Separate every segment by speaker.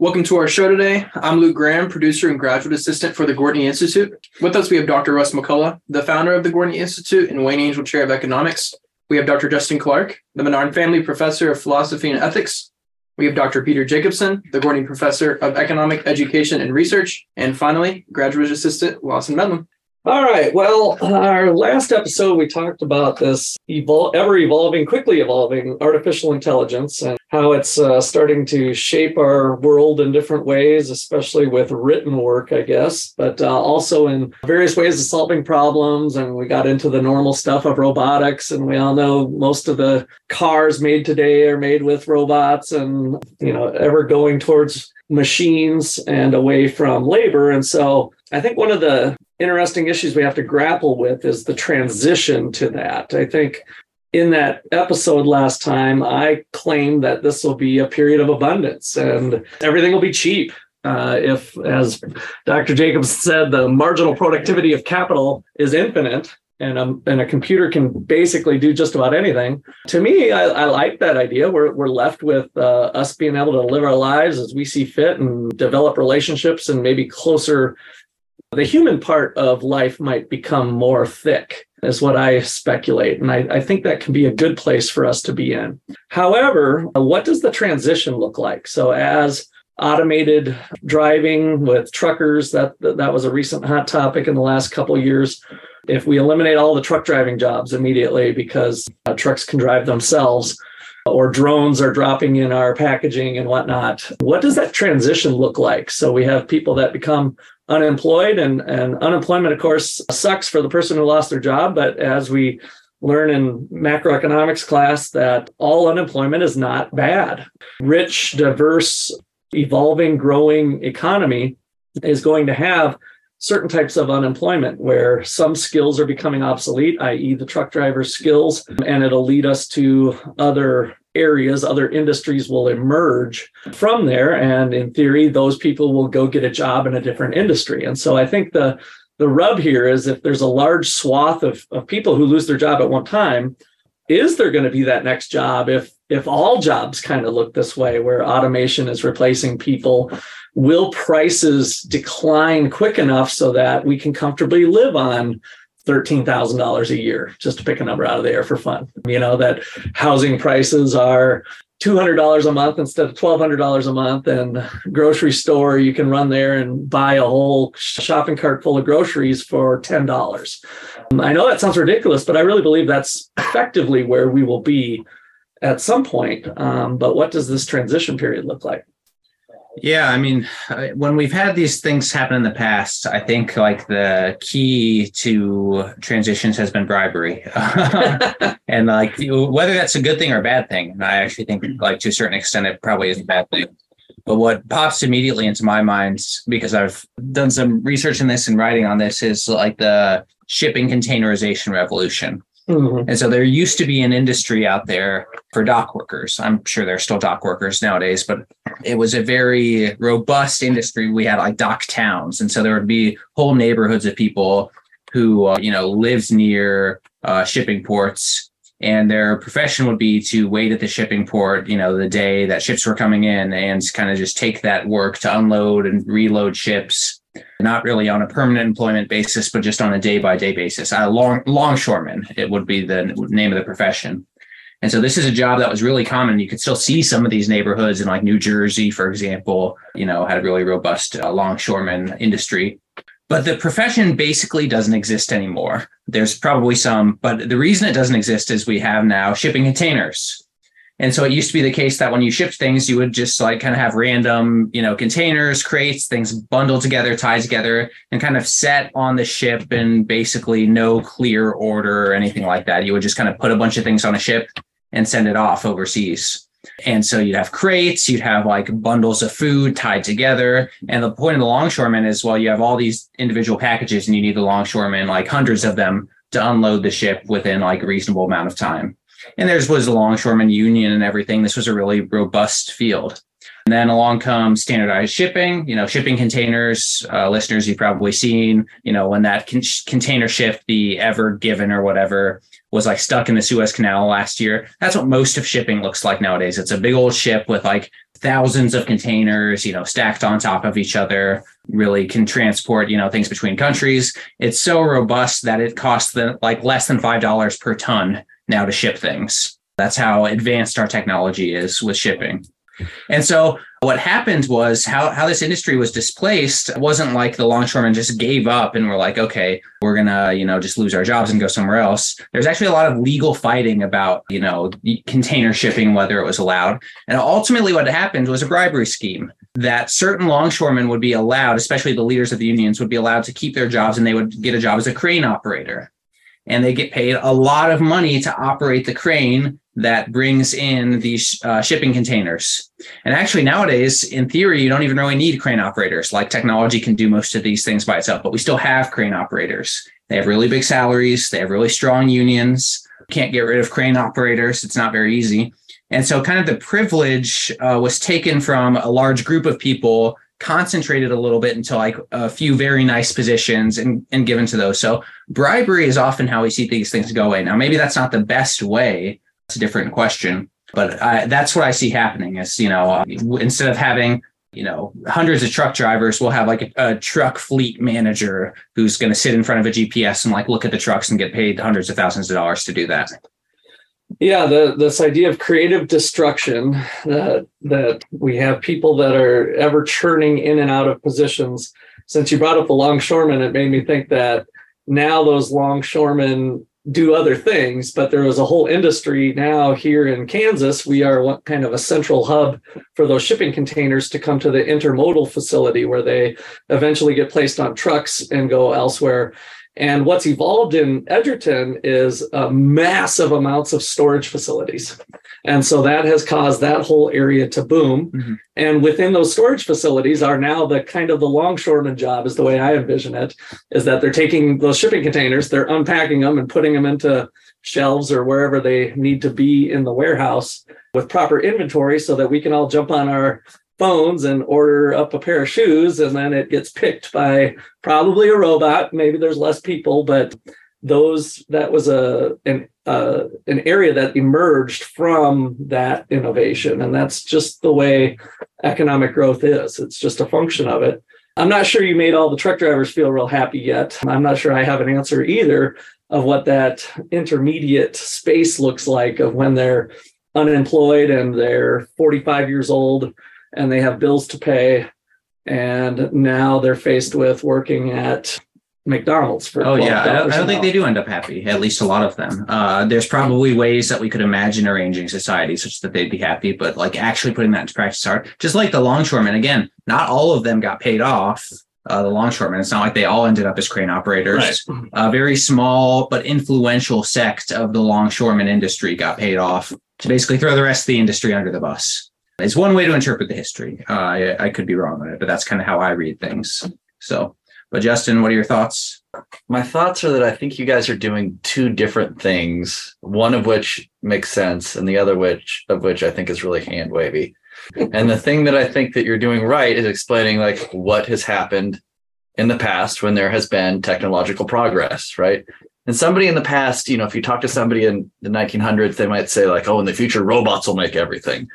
Speaker 1: Welcome to our show today. I'm Luke Graham, producer and graduate assistant for the Gwartney Institute. With us, we have Dr. Russ McCullough, the founder of the Gwartney Institute and Wayne Angell Chair of Economics. We have Dr. Justin Clark, the Menard Family Professor of Philosophy and Ethics. We have Dr. Peter Jacobsen, the Gwartney Professor of Economic Education and Research. And finally, graduate assistant Lawson Medlin.
Speaker 2: All right. Well, our last episode, we talked about this evol- ever evolving, quickly evolving artificial intelligence and how it's uh, starting to shape our world in different ways, especially with written work, I guess, but uh, also in various ways of solving problems. And we got into the normal stuff of robotics. And we all know most of the cars made today are made with robots and, you know, ever going towards machines and away from labor. And so I think one of the interesting issues we have to grapple with is the transition to that. I think in that episode last time, I claimed that this will be a period of abundance and everything will be cheap. Uh, if, as Dr. Jacobs said, the marginal productivity of capital is infinite, and a, and a computer can basically do just about anything. To me, I, I like that idea. We're, we're left with uh, us being able to live our lives as we see fit and develop relationships and maybe closer the human part of life might become more thick is what I speculate. And I, I, think that can be a good place for us to be in. However, what does the transition look like? So as automated driving with truckers, that that was a recent hot topic in the last couple years. If we eliminate all the truck driving jobs immediately because uh, trucks can drive themselves, or drones are dropping in our packaging and whatnot. What does that transition look like? So we have people that become unemployed and, and unemployment, of course, sucks for the person who lost their job. But as we learn in macroeconomics class that all unemployment is not bad. Rich, diverse, evolving, growing economy is going to have certain types of unemployment where some skills are becoming obsolete, i.e., the truck driver's skills, and it'll lead us to other areas, other industries will emerge from there. And in theory, those people will go get a job in a different industry. And so I think the the rub here is if there's a large swath of, of people who lose their job at one time, is there going to be that next job if if all jobs kind of look this way where automation is replacing people will prices decline quick enough so that we can comfortably live on $13,000 a year, just to pick a number out of the air for fun. You know, that housing prices are $200 a month instead of $1,200 a month. And grocery store, you can run there and buy a whole shopping cart full of groceries for $10. I know that sounds ridiculous, but I really believe that's effectively where we will be at some point. Um, but what does this transition period look like?
Speaker 3: Yeah, I mean, when we've had these things happen in the past, I think like the key to transitions has been bribery, and like whether that's a good thing or a bad thing. And I actually think, like to a certain extent, it probably is a bad thing. But what pops immediately into my mind, because I've done some research in this and writing on this, is like the shipping containerization revolution. Mm-hmm. And so there used to be an industry out there for dock workers. I'm sure there are still dock workers nowadays, but it was a very robust industry. We had like dock towns. And so there would be whole neighborhoods of people who, uh, you know, lived near uh, shipping ports and their profession would be to wait at the shipping port, you know, the day that ships were coming in and kind of just take that work to unload and reload ships not really on a permanent employment basis, but just on a day by day basis. A long longshoreman, it would be the name of the profession. And so this is a job that was really common. You could still see some of these neighborhoods in like New Jersey, for example, you know, had a really robust uh, longshoreman industry. But the profession basically doesn't exist anymore. There's probably some, but the reason it doesn't exist is we have now shipping containers. And so it used to be the case that when you shipped things, you would just like kind of have random, you know, containers, crates, things bundled together, tied together, and kind of set on the ship and basically no clear order or anything like that. You would just kind of put a bunch of things on a ship and send it off overseas. And so you'd have crates, you'd have like bundles of food tied together. And the point of the longshoreman is well, you have all these individual packages and you need the longshoreman, like hundreds of them to unload the ship within like a reasonable amount of time. And there's was a longshoreman union and everything. This was a really robust field. And then along comes standardized shipping, you know, shipping containers. Uh, listeners, you've probably seen, you know, when that con- container ship, the Ever Given or whatever, was like stuck in the Suez Canal last year. That's what most of shipping looks like nowadays. It's a big old ship with like thousands of containers, you know, stacked on top of each other, really can transport, you know, things between countries. It's so robust that it costs the, like less than $5 per ton now to ship things. That's how advanced our technology is with shipping. And so what happened was how, how this industry was displaced wasn't like the longshoremen just gave up and were like, okay, we're gonna, you know, just lose our jobs and go somewhere else. There's actually a lot of legal fighting about, you know, container shipping, whether it was allowed. And ultimately what happened was a bribery scheme that certain longshoremen would be allowed, especially the leaders of the unions, would be allowed to keep their jobs and they would get a job as a crane operator and they get paid a lot of money to operate the crane that brings in these uh, shipping containers. And actually, nowadays, in theory, you don't even really need crane operators. Like technology can do most of these things by itself, but we still have crane operators. They have really big salaries, they have really strong unions. Can't get rid of crane operators, it's not very easy. And so, kind of the privilege uh, was taken from a large group of people concentrated a little bit into like a few very nice positions and, and given to those. So bribery is often how we see these things going. Now, maybe that's not the best way. It's a different question, but I, that's what I see happening is, you know, uh, instead of having, you know, hundreds of truck drivers, we'll have like a, a truck fleet manager who's going to sit in front of a GPS and like look at the trucks and get paid hundreds of thousands of dollars to do that
Speaker 2: yeah the this idea of creative destruction that that we have people that are ever churning in and out of positions. Since you brought up the longshoremen it made me think that now those longshoremen do other things but there was a whole industry now here in kansas. We are kind of a central hub for those shipping containers to come to the intermodal facility where they eventually get placed on trucks and go elsewhere and what's evolved in Edgerton is uh, massive amounts of storage facilities. And so that has caused that whole area to boom. Mm-hmm. And within those storage facilities are now the kind of the longshoreman job, is the way I envision it, is that they're taking those shipping containers, they're unpacking them and putting them into shelves or wherever they need to be in the warehouse with proper inventory so that we can all jump on our phones and order up a pair of shoes and then it gets picked by probably a robot. Maybe there's less people but those that was a an uh, an area that emerged from that innovation and that's just the way economic growth is. It's just a function of it. I'm not sure you made all the truck drivers feel real happy yet. I'm not sure i have an answer either of what that intermediate space looks like of when they're unemployed and they're 45 years old and they have bills to pay. And now they're faced with working at McDonald's for
Speaker 3: oh yeah. I, I don't think they do end up happy at least a lot of them. Uh, there's probably ways that we could imagine arranging society such that they'd be happy but like actually putting that into practice hard just like the longshoremen again not all of them got paid off uh, the longshoremen. It's not like they all ended up as crane operators. Right. a very small but influential sect of the longshoreman industry got paid off to basically throw the rest of the industry under the bus it's one way to interpret the history. Uh, I, I could be wrong on it, but that's kind of how I read things. So, but Justin, what are your thoughts?
Speaker 4: My thoughts are that I think you guys are doing two different things, one of which makes sense, and the other which of which I think is really hand wavy. and the thing that I think that you're doing right is explaining like what has happened in the past when there has been technological progress, right? And somebody in the past, you know, if you talk to somebody in the 1900s, they might say like, "Oh, in the future, robots will make everything."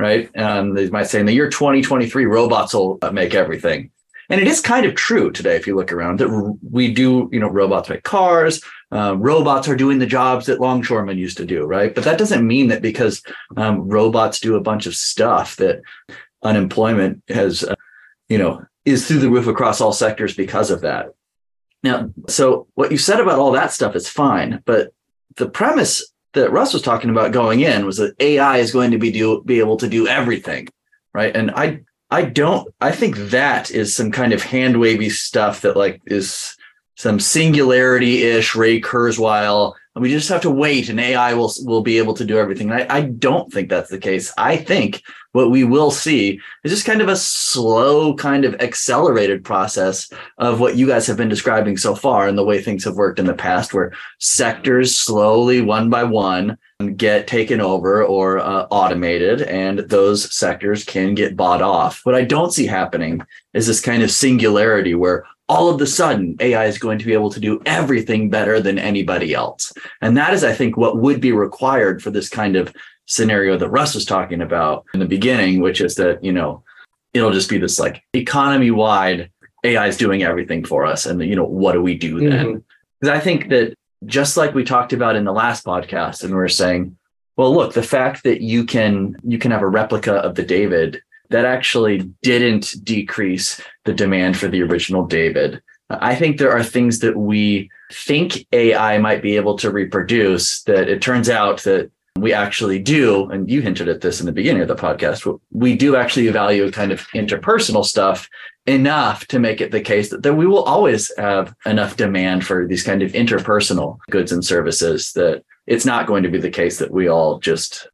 Speaker 4: Right? And they might say in the year 2023, robots will uh, make everything. And it is kind of true today, if you look around, that we do, you know, robots make cars. Uh, robots are doing the jobs that longshoremen used to do, right? But that doesn't mean that because um, robots do a bunch of stuff that unemployment has, uh, you know, is through the roof across all sectors because of that. Now, so what you said about all that stuff is fine, but the premise that Russ was talking about going in was that AI is going to be do be able to do everything, right? And I I don't I think that is some kind of hand wavy stuff that like is some singularity ish Ray Kurzweil we just have to wait and AI will will be able to do everything. I, I don't think that's the case. I think what we will see is just kind of a slow, kind of accelerated process of what you guys have been describing so far and the way things have worked in the past, where sectors slowly, one by one, get taken over or uh, automated, and those sectors can get bought off. What I don't see happening is this kind of singularity where all of the sudden AI is going to be able to do everything better than anybody else. And that is, I think, what would be required for this kind of scenario that Russ was talking about in the beginning, which is that, you know, it'll just be this like economy wide AI is doing everything for us. And, you know, what do we do then? Mm-hmm. Because I think that just like we talked about in the last podcast, and we are saying, well, look, the fact that you can you can have a replica of the David that actually didn't decrease the demand for the original David. I think there are things that we think AI might be able to reproduce that it turns out that we actually do, and you hinted at this in the beginning of the podcast, we do actually value kind of interpersonal stuff enough to make it the case that, that we will always have enough demand for these kind of interpersonal goods and services that it's not going to be the case that we all just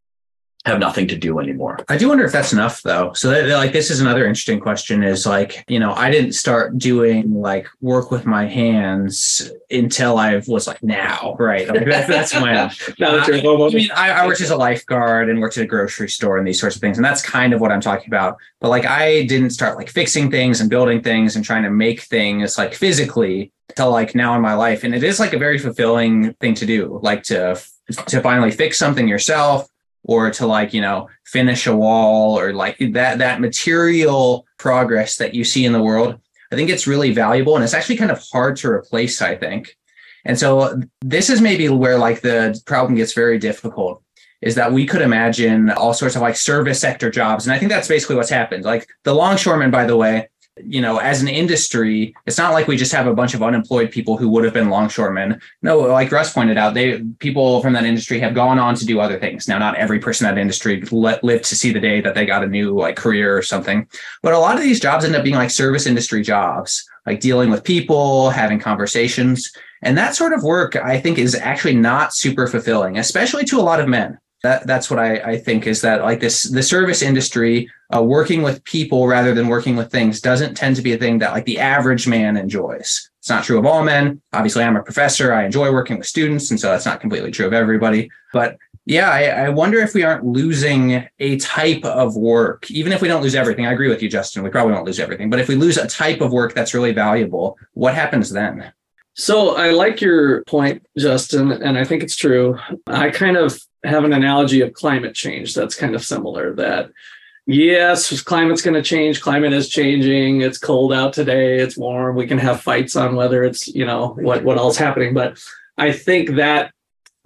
Speaker 4: have nothing to do anymore.
Speaker 3: I do wonder if that's enough though. So that, like this is another interesting question is like, you know, I didn't start doing like work with my hands until I was like now, right? Like that's, that's that you're I, I mean, I, I worked as a lifeguard and worked at a grocery store and these sorts of things. And that's kind of what I'm talking about. But like I didn't start like fixing things and building things and trying to make things like physically till like now in my life. And it is like a very fulfilling thing to do, like to to finally fix something yourself or to like you know finish a wall or like that that material progress that you see in the world i think it's really valuable and it's actually kind of hard to replace i think. And so this is maybe where like the problem gets very difficult is that we could imagine all sorts of like service sector jobs and i think that's basically what's happened. Like the longshoremen by the way you know, as an industry, it's not like we just have a bunch of unemployed people who would have been longshoremen. No, like Russ pointed out, they people from that industry have gone on to do other things. Now, not every person in that industry lived to see the day that they got a new like career or something, but a lot of these jobs end up being like service industry jobs, like dealing with people, having conversations, and that sort of work. I think is actually not super fulfilling, especially to a lot of men. That, that's what I, I think is that like this the service industry uh, working with people rather than working with things doesn't tend to be a thing that like the average man enjoys. It's not true of all men. Obviously, I'm a professor. I enjoy working with students, and so that's not completely true of everybody. But yeah, I, I wonder if we aren't losing a type of work, even if we don't lose everything. I agree with you, Justin. We probably won't lose everything, but if we lose a type of work that's really valuable, what happens then?
Speaker 2: So I like your point, Justin, and I think it's true. I kind of have an analogy of climate change that's kind of similar that yes, climate's going to change. Climate is changing. It's cold out today. It's warm. We can have fights on whether it's, you know, what, what all's happening. But I think that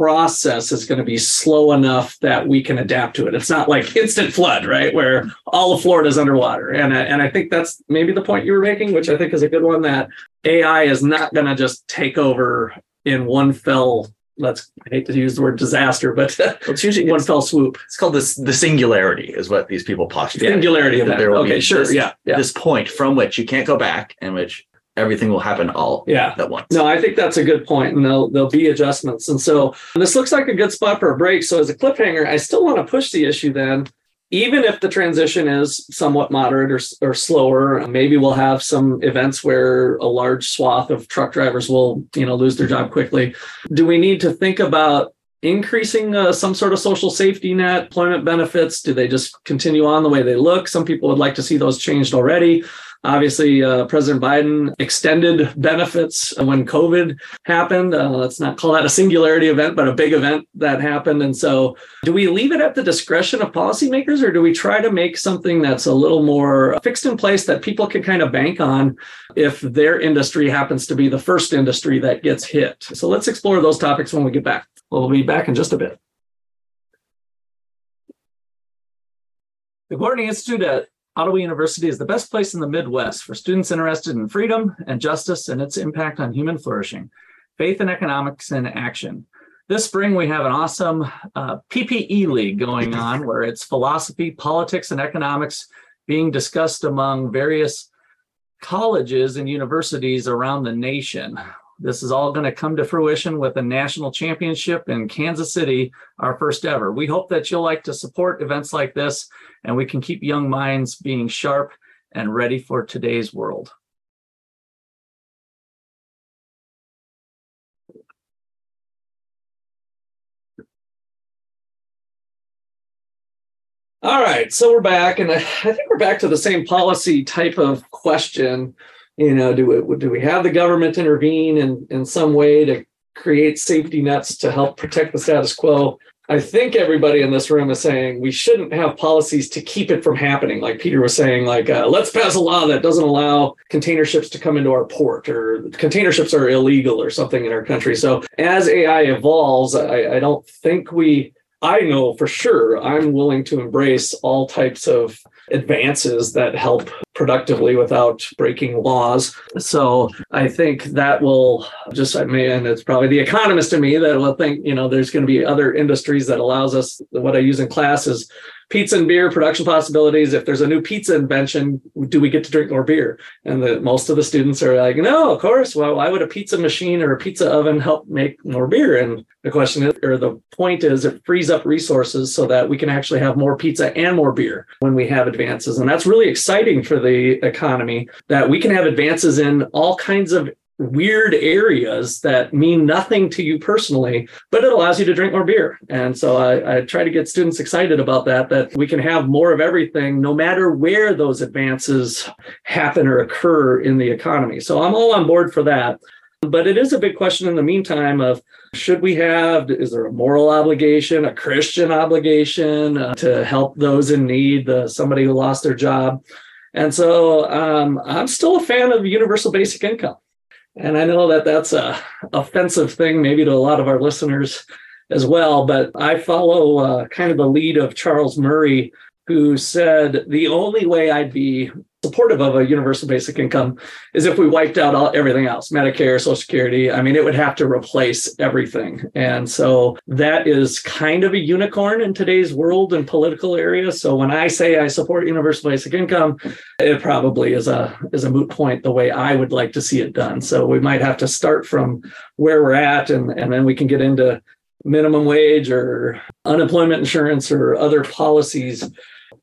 Speaker 2: process is going to be slow enough that we can adapt to it. It's not like instant flood, right? Where all of Florida is underwater. And, uh, and I think that's maybe the point you were making, which I think is a good one that AI is not going to just take over in one fell let's I hate to use the word disaster, but it's usually one fell swoop.
Speaker 4: It's called this the singularity is what these people postulate.
Speaker 2: Singularity of that. There will okay, sure.
Speaker 4: This,
Speaker 2: yeah,
Speaker 4: yeah. This point from which you can't go back and which everything will happen all
Speaker 2: yeah.
Speaker 4: at once.
Speaker 2: No, I think that's a good point, and there'll there'll be adjustments. And so this looks like a good spot for a break. So as a cliffhanger, I still want to push the issue then even if the transition is somewhat moderate or, or slower, maybe we'll have some events where a large swath of truck drivers will, you know, lose their job quickly. Do we need to think about increasing uh, some sort of social safety net, employment benefits? Do they just continue on the way they look? Some people would like to see those changed already. Obviously, uh, President Biden extended benefits when COVID happened. Uh, let's not call that a singularity event, but a big event that happened. And so, do we leave it at the discretion of policymakers, or do we try to make something that's a little more fixed in place that people can kind of bank on if their industry happens to be the first industry that gets hit? So, let's explore those topics when we get back. We'll be back in just a bit. The Gwartney Institute at Ottawa University is the best place in the Midwest for students interested in freedom and justice and its impact on human flourishing, faith and economics in action. This spring, we have an awesome uh, PPE League going on where it's philosophy, politics, and economics being discussed among various colleges and universities around the nation.
Speaker 5: This is all going to come to fruition with a national championship in Kansas City, our first ever. We hope that you'll like to support events like this and we can keep young minds being sharp and ready for today's world.
Speaker 2: All right, so we're back, and I think we're back to the same policy type of question. You know, do we do we have the government intervene in in some way to create safety nets to help protect the status quo? I think everybody in this room is saying we shouldn't have policies to keep it from happening. Like Peter was saying, like uh, let's pass a law that doesn't allow container ships to come into our port, or container ships are illegal, or something in our country. So as AI evolves, I, I don't think we I know for sure I'm willing to embrace all types of advances that help productively without breaking laws. So I think that will just, I mean, it's probably the economist in me that will think, you know, there's going to be other industries that allows us, what I use in class is pizza and beer production possibilities. If there's a new pizza invention, do we get to drink more beer? And the, most of the students are like, no, of course. Well, why would a pizza machine or a pizza oven help make more beer? And the question is, or the point is, it frees up resources so that we can actually have more pizza and more beer when we have advances. And that's really exciting for the economy that we can have advances in all kinds of weird areas that mean nothing to you personally, but it allows you to drink more beer. And so I, I, try to get students excited about that, that we can have more of everything no matter where those advances happen or occur in the economy. So I'm all on board for that. But it is a big question in the meantime of should we have, is there a moral obligation, a Christian obligation uh, to help those in need, the, somebody who lost their job? And so um, I'm still a fan of universal basic income. And I know that that's a offensive thing, maybe to a lot of our listeners as well. But I follow uh, kind of the lead of Charles Murray, who said the only way I'd be supportive of a universal basic income is if we wiped out all, everything else medicare social security. I mean it would have to replace everything. And so that is kind of a unicorn in today's world and political area. So when i say i support universal basic income it probably is a is a moot point the way i would like to see it done. So we might have to start from where we're at and and then we can get into minimum wage or unemployment insurance or other policies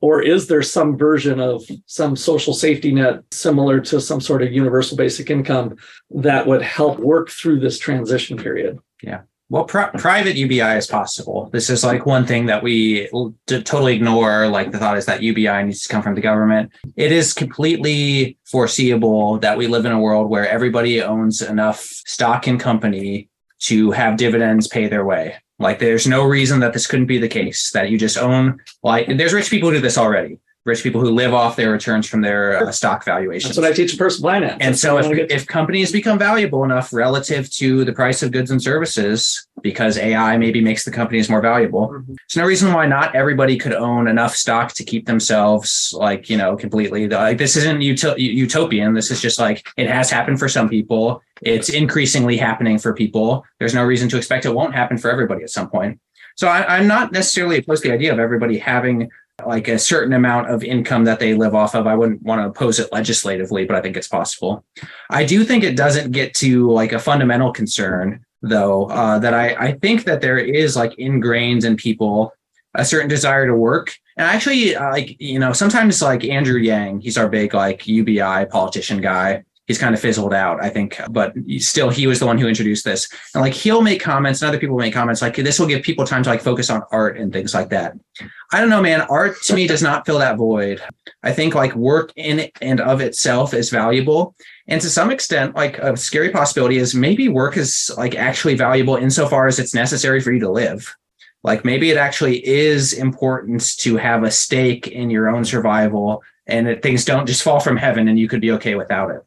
Speaker 2: or is there some version of some social safety net similar to some sort of universal basic income that would help work through this transition period?
Speaker 3: Yeah. Well, private UBI is possible. This is like one thing that we totally ignore. Like the thought is that UBI needs to come from the government. It is completely foreseeable that we live in a world where everybody owns enough stock in company to have dividends pay their way. Like there's no reason that this couldn't be the case that you just own like there's rich people who do this already. Rich people who live off their returns from their uh, stock valuations.
Speaker 2: That's what I teach in personal finance.
Speaker 3: And so if, if companies become valuable enough relative to the price of goods and services, because AI maybe makes the companies more valuable, mm-hmm. there's no reason why not everybody could own enough stock to keep themselves like, you know, completely like this isn't utopian. This is just like it has happened for some people it's increasingly happening for people. There's no reason to expect it won't happen for everybody at some point. So I, am not necessarily opposed to the idea of everybody having like a certain amount of income that they live off of. I wouldn't want to oppose it legislatively, but I think it's possible. I do think it doesn't get to like a fundamental concern, though, uh, that I, I think that there is like ingrained in people a certain desire to work. And actually, uh, like, you know, sometimes like Andrew Yang, he's our big like UBI politician guy he's kind of fizzled out, I think. But still, he was the one who introduced this. And like he'll make comments, and other people make comments like this will give people time to like focus on art and things like that. I don't know, man. Art to me does not fill that void. I think like work in and of itself is valuable. And to some extent, like a scary possibility is maybe work is like actually valuable insofar as it's necessary for you to live. Like maybe it actually is important to have a stake in your own survival and that things don't just fall from heaven and you could be okay without it.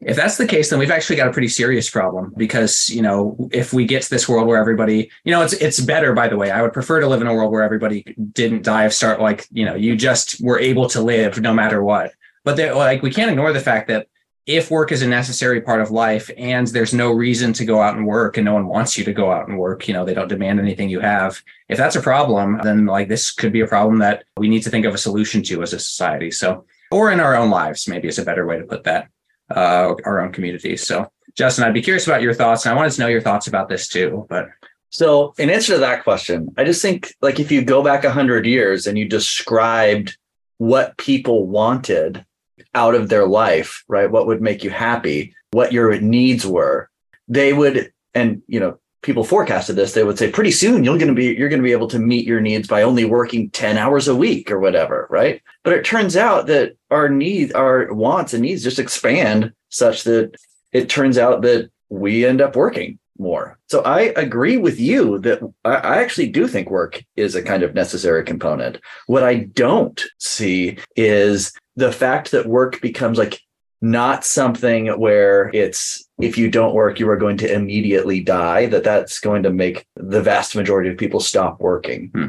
Speaker 3: If that's the case, then we've actually got a pretty serious problem because, you know, if we get to this world where everybody, you know, it's it's better by the way. I would prefer to live in a world where everybody didn't die of start like, you know, you just were able to live no matter what. But like we can't ignore the fact that if work is a necessary part of life and there's no reason to go out and work and no one wants you to go out and work, you know, they don't demand anything you have. If that's a problem, then like this could be a problem that we need to think of a solution to as a society. So, or in our own lives, maybe is a better way to put that, uh, our own communities. So Justin, I'd be curious about your thoughts, and I wanted to know your thoughts about this too. But
Speaker 4: So, in answer to that question, I just think like if you go back 100 years and you described what people wanted out of their life, right? What would make you happy, what your needs were, they would, and you know, people forecasted this, they would say pretty soon you're going to be you're going to be able to meet your needs by only working 10 hours a week or whatever, right? But it turns out that our needs, our wants and needs just expand such that it turns out that we end up working more. So I agree with you that I, actually do think work is a kind of necessary component. What I don't see is the fact that work becomes like not something where it's if you don't work you are going to immediately die that that's going to make the vast majority of people stop working
Speaker 3: Hmm.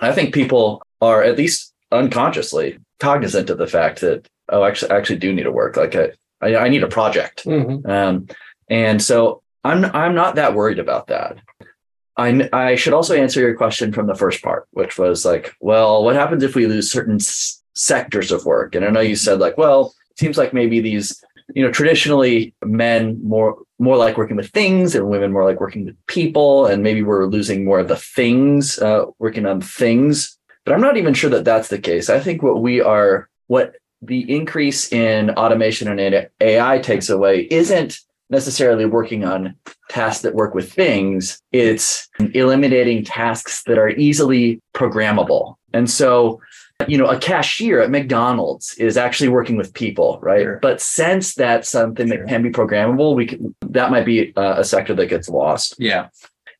Speaker 4: i think people are at least unconsciously cognizant of the fact that oh actually I actually do need to work like i i, I need a project
Speaker 2: Mhm.
Speaker 4: um, and so I'm I'm not that worried about that. I I should also answer your question from the first part, which was like, well, what happens if we lose certain s- sectors of work? And I know you said like, well, it seems like maybe these, you know, traditionally men more more like working with things and women more like working with people, and maybe we're losing more of the things, uh, working on things. But I'm not even sure that that's the case. I think what we are, what the increase in automation and AI takes away isn't necessarily working on tasks that work with things. It's eliminating tasks that are easily programmable. And so, you know, a cashier at McDonald's is actually working with people, right?
Speaker 3: Sure.
Speaker 4: But since that's something
Speaker 3: Sure.
Speaker 4: that can be programmable, we can, that might be uh, a sector that gets lost.
Speaker 3: yeah,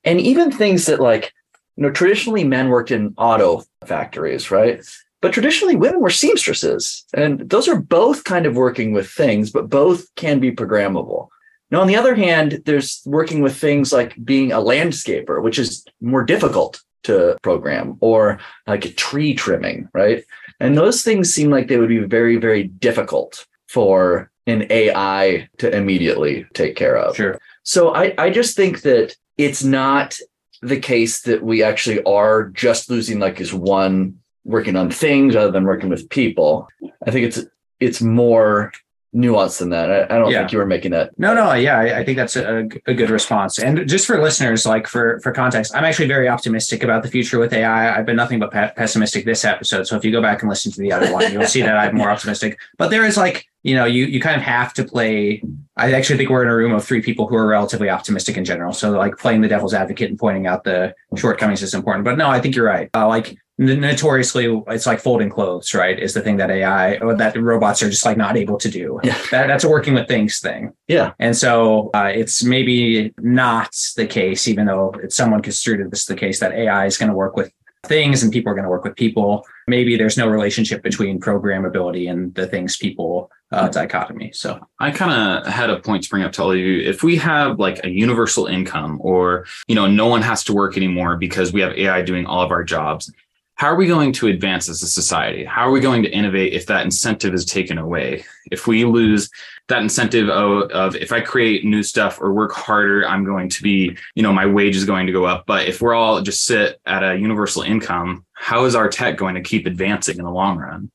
Speaker 4: And even things that like, you know, traditionally men worked in auto factories, right? But traditionally women were seamstresses. And those are both kind of working with things, but both can be programmable. Now, on the other hand, there's working with things like being a landscaper, which is more difficult to program, or like a tree trimming, right? And those things seem like they would be very, very difficult for an AI to immediately take care of.
Speaker 3: sure.
Speaker 4: So I, I just think that it's not the case that we actually are just losing like is one working on things rather than working with people. I think it's it's more nuanced than that. I, I don't
Speaker 3: Yeah.
Speaker 4: think you were making that.
Speaker 3: No, no, yeah, I, I think that's a, a good response. And just for listeners, like for for context, I'm actually very optimistic about the future with AI. I've been nothing but pe- pessimistic this episode. So if you go back and listen to the other one, you'll see that I'm more optimistic. But there is like, you know, you you kind of have to play. I actually think we're in a room of three people who are relatively optimistic in general. So like playing the devil's advocate and pointing out the shortcomings is important. But no, I think you're right. Uh, like notoriously, it's like folding clothes, right? Is the thing that AI or that robots are just like not able to do.
Speaker 4: Yeah.
Speaker 3: That, that's a working with things thing.
Speaker 4: Yeah.
Speaker 3: And so uh, it's maybe not the case, even though it's someone construed this the case that AI is going to work with things and people are going to work with people. Maybe there's no relationship between programmability and the things people uh, dichotomy. So
Speaker 6: I kind of had a point to bring up to all of you. If we have like a universal income or, you know, no one has to work anymore because we have AI doing all of our jobs, how are we going to advance as a society? How are we going to innovate if that incentive is taken away? If we lose that incentive of, of if I create new stuff or work harder, I'm going to be, you know, my wage is going to go up. But if we're all just sit at a universal income, how is our tech going to keep advancing in the long run?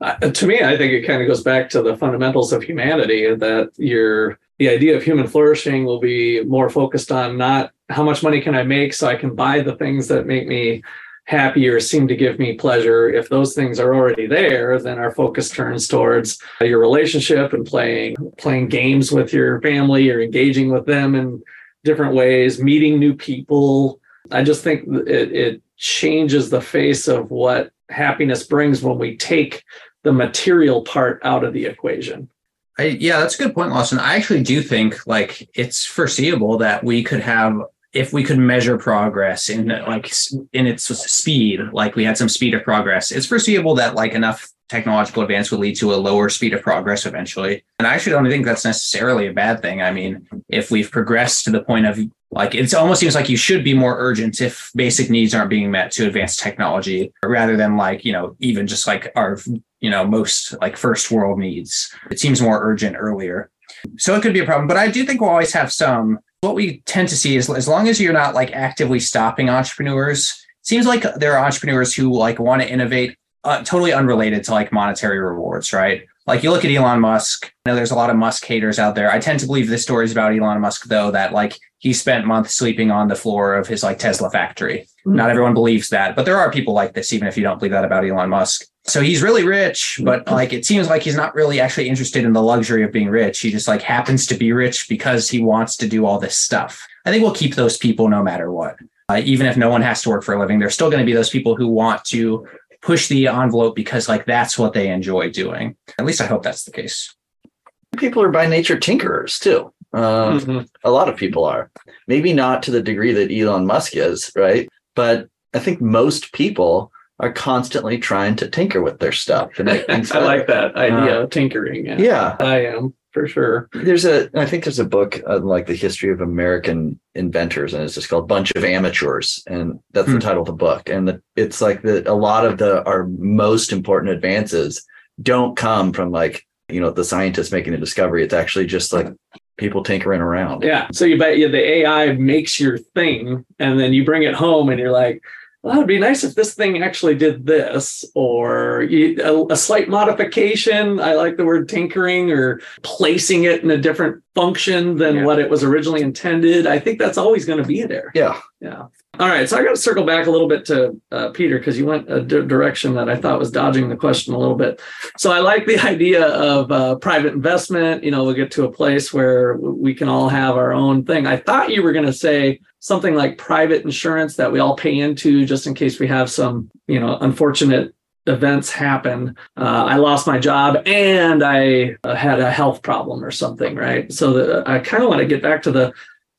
Speaker 2: Uh, to me, I think it kind of goes back to the fundamentals of humanity that your the idea of human flourishing will be more focused on not how much money can I make so I can buy the things that make me happy or seem to give me pleasure. If those things are already there, then our focus turns towards your relationship and playing playing games with your family or engaging with them in different ways, meeting new people. I just think it, it changes the face of what happiness brings when we take the material part out of the equation.
Speaker 3: I, yeah, that's a good point, Lawson. I actually do think like it's foreseeable that we could have if we could measure progress in like in its speed, like we had some speed of progress. It's foreseeable that like enough technological advance would lead to a lower speed of progress eventually. And I actually don't think that's necessarily a bad thing. I mean, if we've progressed to the point of like it almost seems like you should be more urgent if basic needs aren't being met to advance technology rather than like you know even just like our you know most like first world needs it seems more urgent earlier so it could be a problem but i do think we'll always have some what we tend to see is as long as you're not like actively stopping entrepreneurs it seems like there are entrepreneurs who like want to innovate uh, totally unrelated to like monetary rewards right Like you look at Elon Musk, I know there's a lot of Musk haters out there. I tend to believe this story is about Elon Musk, though, that like he spent months sleeping on the floor of his like Tesla factory.
Speaker 2: Mhm.
Speaker 3: Not everyone believes that, but there are people like this, even if you don't believe that about Elon Musk. So he's really rich, but like it seems like he's not really actually interested in the luxury of being rich. He just like happens to be rich because he wants to do all this stuff. I think we'll keep those people no matter what. Uh, even if no one has to work for a living, there's still going to be those people who want to push the envelope because like that's what they enjoy doing. At least I hope that's the case.
Speaker 4: People are by nature tinkerers too. Um,
Speaker 2: Mhm.
Speaker 4: a lot of people are. Maybe not to the degree that Elon Musk is, right? But I think most people are constantly trying to tinker with their stuff and make things
Speaker 2: I like that idea of tinkering. Yeah.
Speaker 4: Yeah.
Speaker 2: I am for sure.
Speaker 4: There's a, I think there's a book on like the history of American inventors, and it's just called "Bunch of Amateurs," and that's
Speaker 3: Hmm.
Speaker 4: the title of the book. And the, it's like that a lot of the our most important advances don't come from like you know the scientists making a discovery. It's actually just like people tinkering around.
Speaker 2: Yeah. So you bet you the AI makes your thing and then you bring it home and you're like, well, it'd be nice if this thing actually did this or a, a slight modification. I like the word tinkering or placing it in a different function than
Speaker 1: Yeah.
Speaker 2: what it was originally intended. I think that's always going to be there.
Speaker 4: Yeah.
Speaker 2: Yeah. All right. So I got to circle back a little bit to uh, Peter because you went a direction that I thought was dodging the question a little bit. So I like the idea of uh, private investment. You know, we'll get to a place where we can all have our own thing. I thought you were going to say something like private insurance that we all pay into just in case we have some, you know, unfortunate events happen. Uh, I lost my job and I uh, had a health problem or something, right? So the, I kind of want to get back to the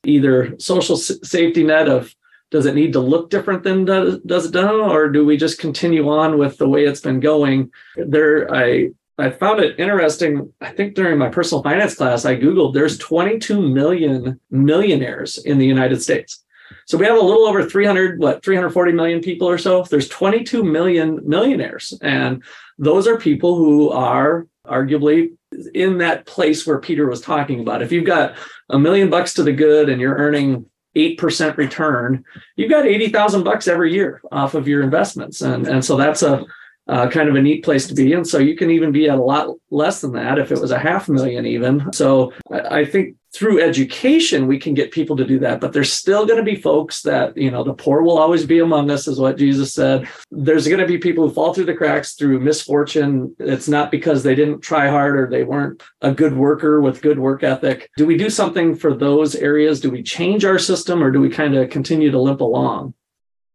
Speaker 2: either social safety net of does it need to look different than does, it now or do we just continue on with the way it's been going? There i i found it interesting. I think during my personal finance class i googled there's 22 million millionaires in the united states. So we have a little over 300 what 340 million people or so? There's 22 million millionaires and those are people who are arguably in that place where peter was talking about. If you've got a million bucks to the good and you're earning 8% return, you've got 80,000 bucks every year off of your investments. And, and so that's a uh, kind of a neat place to be in. So you can even be at a lot less than that if it was a half million even. So I, I think through education, we can get people to do that, but there's still going to be folks that, you know, the poor will always be among us is what Jesus said. There's going to be people who fall through the cracks through misfortune. It's not because they didn't try hard or they weren't a good worker with good work ethic. Do we do something for those areas? Do we change our system or do we kind of continue to limp along?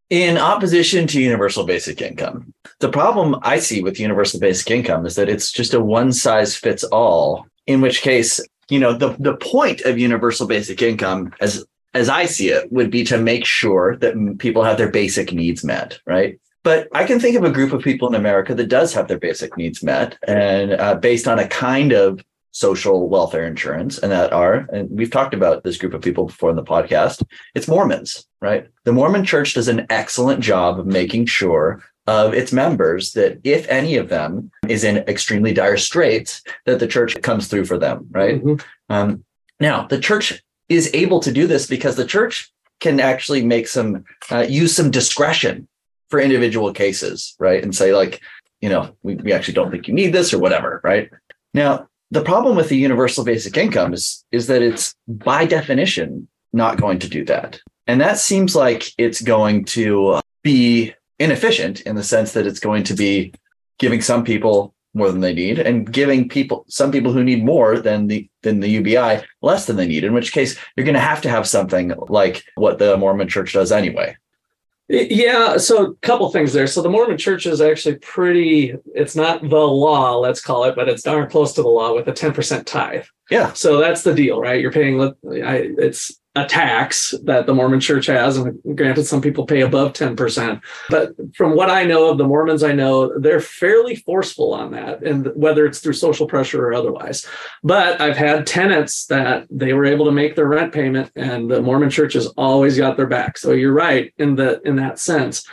Speaker 4: In opposition to universal basic income. The problem I see with universal basic income is that it's just a one size fits all, in which case, you know, the, the point of universal basic income as as I see it would be to make sure that people have their basic needs met, right? But I can think of a group of people in America that does have their basic needs met and uh, based on a kind of social welfare insurance and that are and we've talked about this group of people before in the podcast it's mormons right? The mormon church does an excellent job of making sure of its members that if any of them is in extremely dire straits that the church comes through for them right?
Speaker 2: Mhm.
Speaker 4: um, now the church is able to do this because the church can actually make some uh, use some discretion for individual cases right? And say like you know we, we actually don't think you need this or whatever right? Now the problem with the universal basic income is is that it's by definition not going to do that. And that seems like it's going to be inefficient in the sense that it's going to be giving some people more than they need and giving people some people who need more than the than the UBI less than they need in which case you're going to have to have something like what the Mormon church does anyway
Speaker 2: Yeah, so a couple things there. So the Mormon Church is actually pretty. It's not the law, let's call it, but it's darn close to the law with a ten percent tithe.
Speaker 4: Yeah.
Speaker 2: So that's the deal, right? You're paying. I, it's a tax that the Mormon Church has, and granted, some people pay above ten percent. But from what I know of the Mormons, I know they're fairly forceful on that, and whether it's through social pressure or otherwise. But I've had tenants that they were able to make their rent payment, and the Mormon Church has always got their back. So you're right in the in that sense.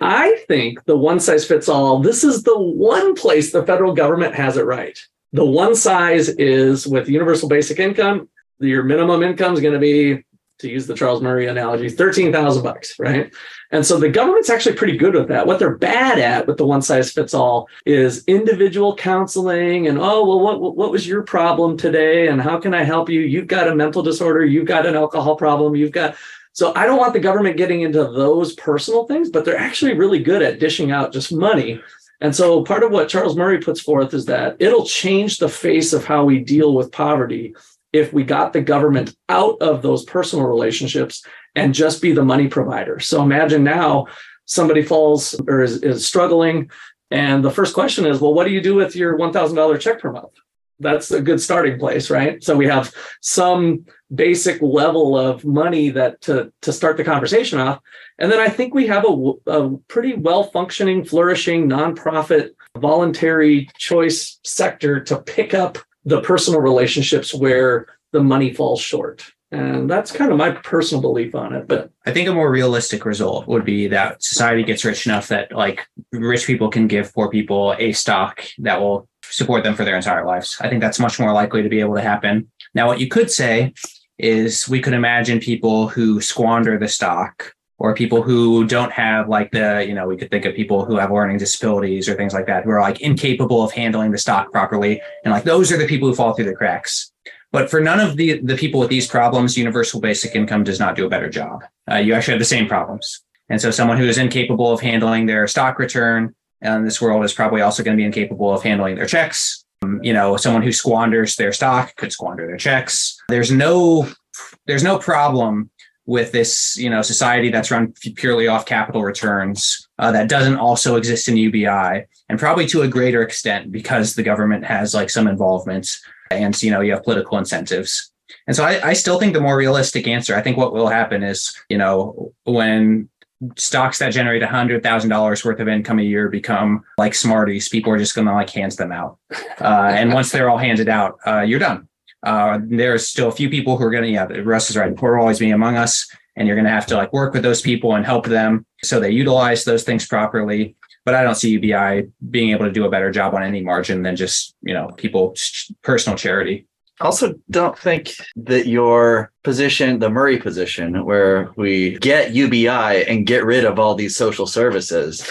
Speaker 2: I think the one size fits all. This is the one place the federal government has it right. The one size is with universal basic income. Your minimum income is going to be to use the Charles Murray analogy, 13,000 bucks, right? And so the government's actually pretty good with that. What they're bad at with the one size fits all is individual counseling and, oh, well, what, what was your problem today? And how can I help you? You've got a mental disorder. You've got an alcohol problem. You've got, so I don't want the government getting into those personal things, but they're actually really good at dishing out just money. And so part of what Charles Murray puts forth is that it'll change the face of how we deal with poverty if we got the government out of those personal relationships and just be the money provider. So imagine now somebody falls or is, is struggling. And the first question is, well, what do you do with your $1,000 check per month? That's a good starting place, right? So we have some basic level of money that to, to start the conversation off. And then I think we have a, a pretty well functioning, flourishing nonprofit voluntary choice sector to pick up the personal relationships where the money falls short. And that's kind of my personal belief on it. But
Speaker 3: I think a more realistic result would be that society gets rich enough that like rich people can give poor people a stock that will support them for their entire lives. I think that's much more likely to be able to happen. Now, what you could say is we could imagine people who squander the stock or people who don't have like the, you know, we could think of people who have learning disabilities or things like that, who are like incapable of handling the stock properly. And like those are the people who fall through the cracks. But for none of the, the people with these problems, universal basic income does not do a better job. Uh, you actually have the same problems. And so someone who is incapable of handling their stock return in this world is probably also going to be incapable of handling their checks. Um, you know, someone who squanders their stock could squander their checks. There's no there's no problem with this, you know, society that's run purely off capital returns uh, that doesn't also exist in UBI, and probably to a greater extent because the government has like some involvement, and you know, you have political incentives. And so I, I still think the more realistic answer, I think what will happen is, you know, when stocks that generate a hundred thousand dollars worth of income a year become like Smarties, people are just going to like hand them out. Uh, and once they're all handed out, uh, you're done. Uh, there's still a few people who are going to, yeah, Russ is right. Poor will always be among us. And you're going to have to like work with those people and help them so they utilize those things properly. But I don't see UBI being able to do a better job on any margin than just, you know, people personal charity.
Speaker 4: Also, don't think that your position, the Murray position, where we get UBI and get rid of all these social services.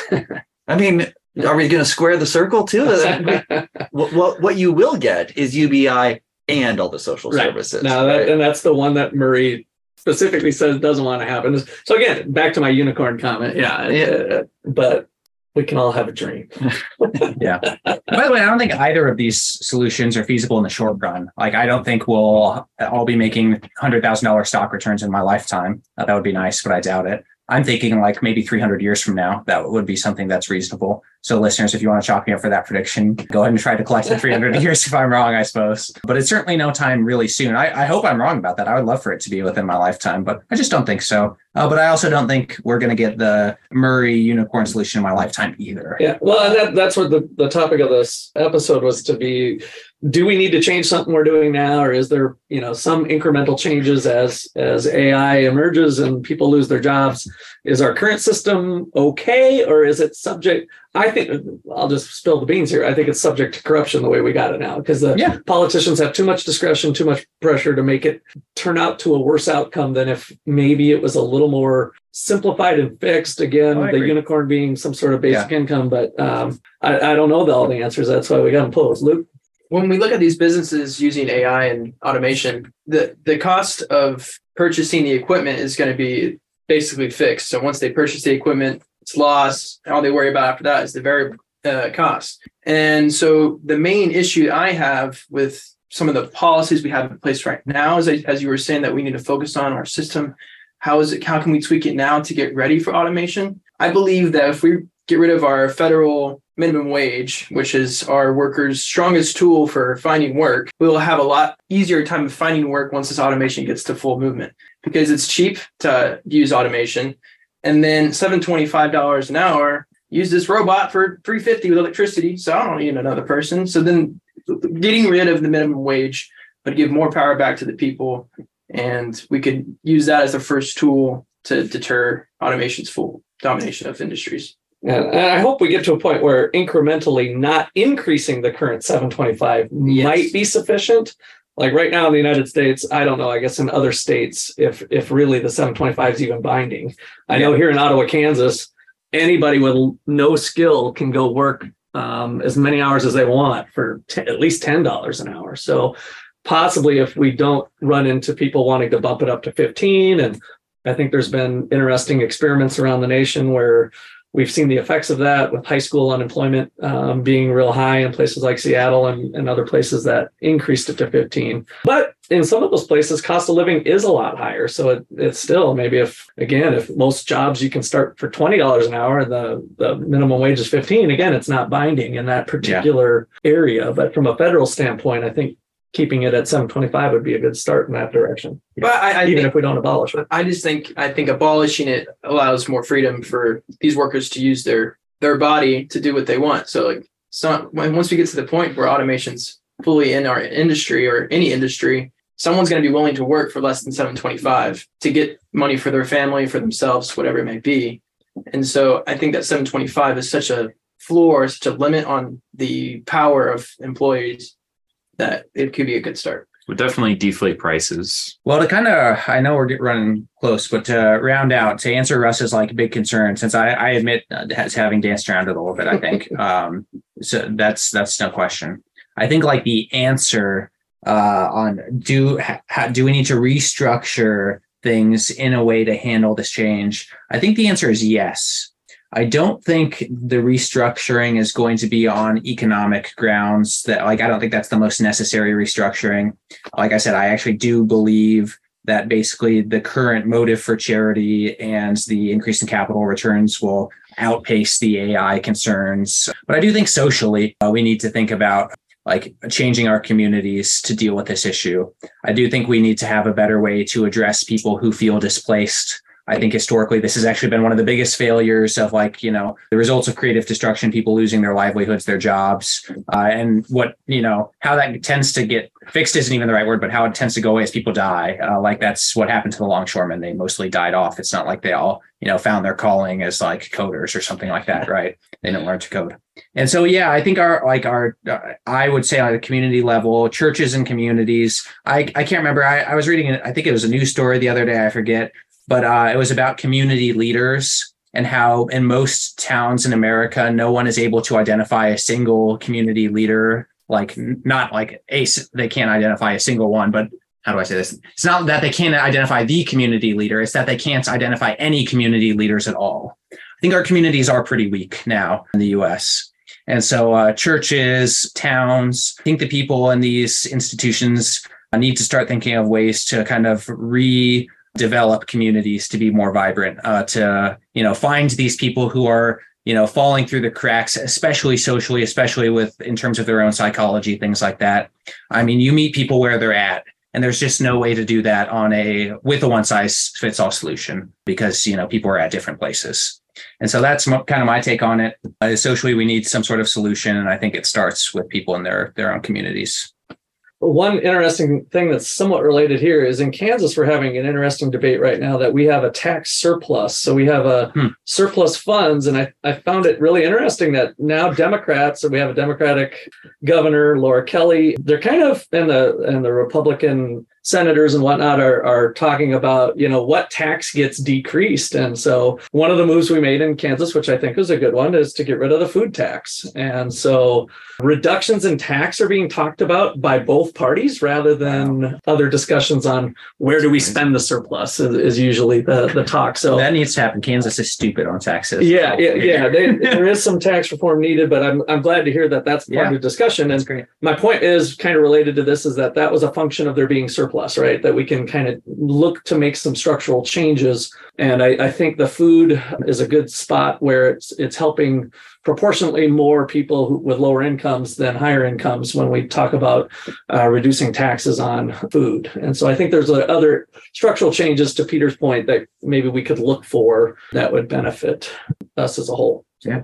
Speaker 4: I mean, are we going to square the circle too? what, what, what you will get is UBI and all the social right. services.
Speaker 2: Now that right? and that's the one that Murray specifically says doesn't want to happen. So again, back to my unicorn comment. Yeah, yeah. Uh, but we can all have a dream.
Speaker 3: yeah. By the way, I don't think either of these solutions are feasible in the short run. Like, I don't think we'll all be making hundred thousand dollar stock returns in my lifetime. Uh, that would be nice, but I doubt it. I'm thinking like maybe 300 years from now, that would be something that's reasonable. So, listeners, if you want to chalk me up for that prediction, go ahead and try to collect the 300 years if I'm wrong, I suppose. But it's certainly no time really soon. I, I, hope I'm wrong about that. I would love for it to be within my lifetime, but I just don't think so. Uh, but I also don't think we're going to get the Murray unicorn solution in my lifetime either.
Speaker 2: Yeah. Well, and that, that's what the, the topic of this episode was to be do we need to change something we're doing now? Or is there you know some incremental changes as as ai emerges and people lose their jobs? Is our current system okay? Or is it subject i think i'll just spill the beans here. I think it's subject to corruption the way we got it now because the yeah. politicians have too much discretion too much pressure to make it turn out to a worse outcome than if maybe it was a little more simplified and fixed. Again oh, the unicorn being some sort of basic yeah. income but um, I, I, don't know all the answers. That's why we got them posed luke
Speaker 1: when we look at these businesses using AI and automation, the, the cost of purchasing the equipment is going to be basically fixed. So once they purchase the equipment, it's lost. All they worry about after that is the variable uh, cost. And so the main issue I have with some of the policies we have in place right now is as you were saying that we need to focus on our system. How is it? How can we tweak it now to get ready for automation? I believe that if we get rid of our federal minimum wage, which is our workers' strongest tool for finding work, we will have a lot easier time of finding work once this automation gets to full movement because it's cheap to use automation. And then $725 an hour, use this robot for 350 with electricity. So I don't need another person. So then getting rid of the minimum wage would give more power back to the people. And we could use that as the first tool to deter automation's full domination of industries.
Speaker 2: And I hope we get to a point where incrementally not increasing the current 725 yes. might be sufficient. like right now in the United States, I don't know, I guess in other states, if if really the 725 is even binding. I know here in Ottawa, Kansas, anybody with no skill can go work um, as many hours as they want for t- at least $10 an hour. So possibly if we don't run into people wanting to bump it up to 15 and I think there's been interesting experiments around the nation where we've seen the effects of that with high school unemployment um, being real high in places like Seattle and, and other places that increased it to 15. But in some of those places, cost of living is a lot higher. So it, it's still maybe if, again, if most jobs you can start for $20 an hour and the, the minimum wage is 15, again, it's not binding in that particular yeah. area. But from a federal standpoint, I think keeping it at 725 would be a good start in that direction.
Speaker 1: But I, I
Speaker 2: even
Speaker 1: think,
Speaker 2: if we don't abolish it.
Speaker 1: I just think I think abolishing it allows more freedom for these workers to use their their body to do what they want. So like so once we get to the point where automation's fully in our industry or any industry, someone's going to be willing to work for less than 725 to get money for their family, for themselves, whatever it may be. And so I think that 725 is such a floor, such a limit on the power of employees that it could be a good start.
Speaker 6: Would definitely deflate prices.
Speaker 3: Well, to kind of, I know we're running close, but to round out, to answer Russ's like big concern, since I, I admit uh, as having danced around it a little bit, I think, um, so that's that's no question. I think like the answer uh, on do ha, do we need to restructure things in a way to handle this change? I think the answer is yes. I don't think the restructuring is going to be on economic grounds that like I don't think that's the most necessary restructuring. Like I said, I actually do believe that basically the current motive for charity and the increase in capital returns will outpace the AI concerns. But I do think socially uh, we need to think about like changing our communities to deal with this issue. I do think we need to have a better way to address people who feel displaced I think historically this has actually been one of the biggest failures of like, you know, the results of creative destruction, people losing their livelihoods, their jobs. Uh, and what, you know, how that tends to get fixed isn't even the right word, but how it tends to go away as people die. Uh, like that's what happened to the longshoremen. They mostly died off. It's not like they all, you know, found their calling as like coders or something like that, right? They didn't learn to code. And so, yeah, I think our like our uh, I would say on a community level, churches and communities. I I can't remember. I, I was reading. I think it was a news story the other day. I forget but uh, it was about community leaders and how in most towns in America, no one is able to identify a single community leader. Like not like a they can't identify a single one, but how do I say this? It's not that they can't identify the community leader; it's that they can't identify any community leaders at all. I think our communities are pretty weak now in the U.S. And so, uh, churches, towns, I think the people in these institutions need to start thinking of ways to kind of re develop communities to be more vibrant, uh, to you know find these people who are you know falling through the cracks, especially socially, especially with in terms of their own psychology, things like that. I mean, you meet people where they're at. And there's just no way to do that on a with a one size fits all solution because you know people are at different places. And so that's kind of my take on it. Uh, socially, we need some sort of solution, and I think it starts with people in their their own communities.
Speaker 2: One interesting thing that's somewhat related here is in Kansas, we're having an interesting debate right now that we have a tax surplus. So we have a hmm. surplus funds. And I, I found it really interesting that now Democrats, we have a Democratic governor, Laura Kelly, they're kind of in the in the Republican senators and whatnot are, are talking about, you know, what tax gets decreased. And so one of the moves we made in Kansas, which I think was a good one, is to get rid of the food tax. And so reductions in tax are being talked about by both parties rather than other discussions on where do we spend the surplus is, is usually the, the talk. So
Speaker 3: that needs to happen. Kansas is stupid on taxes.
Speaker 2: Yeah. Yeah. yeah they, there is some tax reform needed, but I'm, I'm glad to hear that that's part yeah, of the discussion. And my point is kind of related to this is that that was a function of there being surplus surplus, right? That we can kind of look to make some structural changes. And I, I think the food is a good spot where it's it's helping proportionately more people who, with lower incomes than higher incomes when we talk about uh, reducing taxes on food. And so I think there's other structural changes to Peter's point that maybe we could look for that would benefit us as a whole.
Speaker 3: Yeah.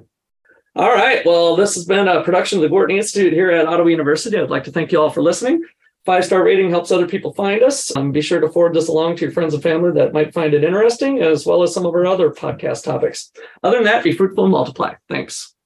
Speaker 2: All right. Well, this has been a production of the Gwartney Institute here at Ottawa University. I'd like to thank you all for listening. Five star rating helps other people find us. Um, be sure to forward this along to your friends and family that might find it interesting, as well as some of our other podcast topics. Other than that, be fruitful and multiply. Thanks.